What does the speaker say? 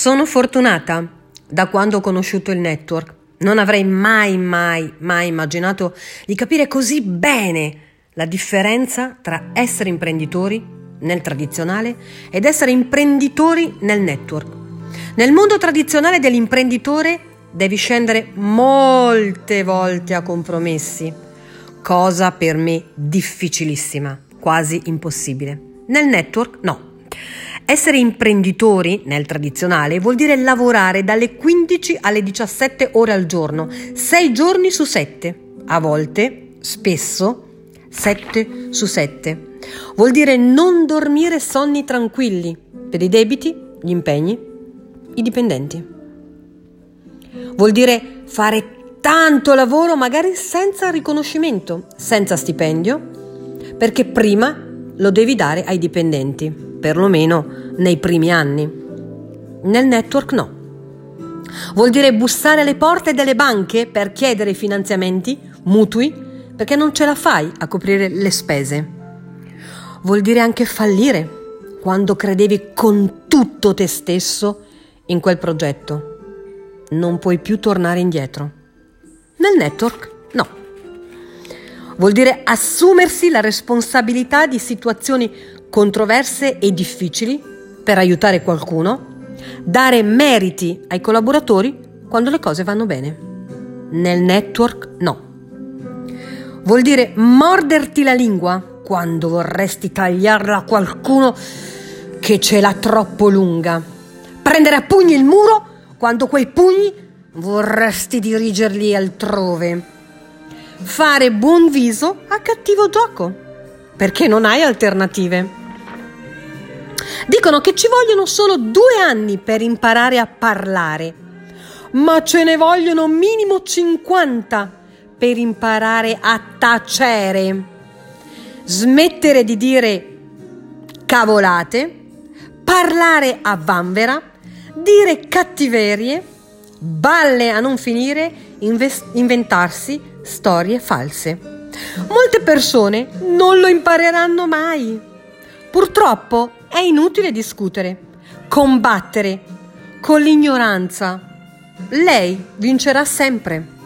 Sono fortunata da quando ho conosciuto il network. Non avrei mai, mai, mai immaginato di capire così bene la differenza tra essere imprenditori nel tradizionale ed essere imprenditori nel network. Nel mondo tradizionale dell'imprenditore devi scendere molte volte a compromessi, cosa per me difficilissima, quasi impossibile. Nel network no. Essere imprenditori nel tradizionale vuol dire lavorare dalle 15 alle 17 ore al giorno, 6 giorni su 7, a volte, spesso, 7 su 7. Vuol dire non dormire sonni tranquilli per i debiti, gli impegni, i dipendenti. Vuol dire fare tanto lavoro magari senza riconoscimento, senza stipendio, perché prima lo devi dare ai dipendenti, perlomeno nei primi anni. Nel network no. Vuol dire bussare alle porte delle banche per chiedere finanziamenti, mutui, perché non ce la fai a coprire le spese. Vuol dire anche fallire quando credevi con tutto te stesso in quel progetto. Non puoi più tornare indietro. Nel network no. Vuol dire assumersi la responsabilità di situazioni controverse e difficili per aiutare qualcuno, dare meriti ai collaboratori quando le cose vanno bene. Nel network no. Vuol dire morderti la lingua quando vorresti tagliarla a qualcuno che ce l'ha troppo lunga. Prendere a pugni il muro quando quei pugni vorresti dirigerli altrove fare buon viso a cattivo gioco, perché non hai alternative. Dicono che ci vogliono solo due anni per imparare a parlare, ma ce ne vogliono minimo 50 per imparare a tacere. Smettere di dire cavolate, parlare a vanvera, dire cattiverie, balle a non finire, invest- inventarsi storie false. Molte persone non lo impareranno mai. Purtroppo è inutile discutere, combattere con l'ignoranza. Lei vincerà sempre.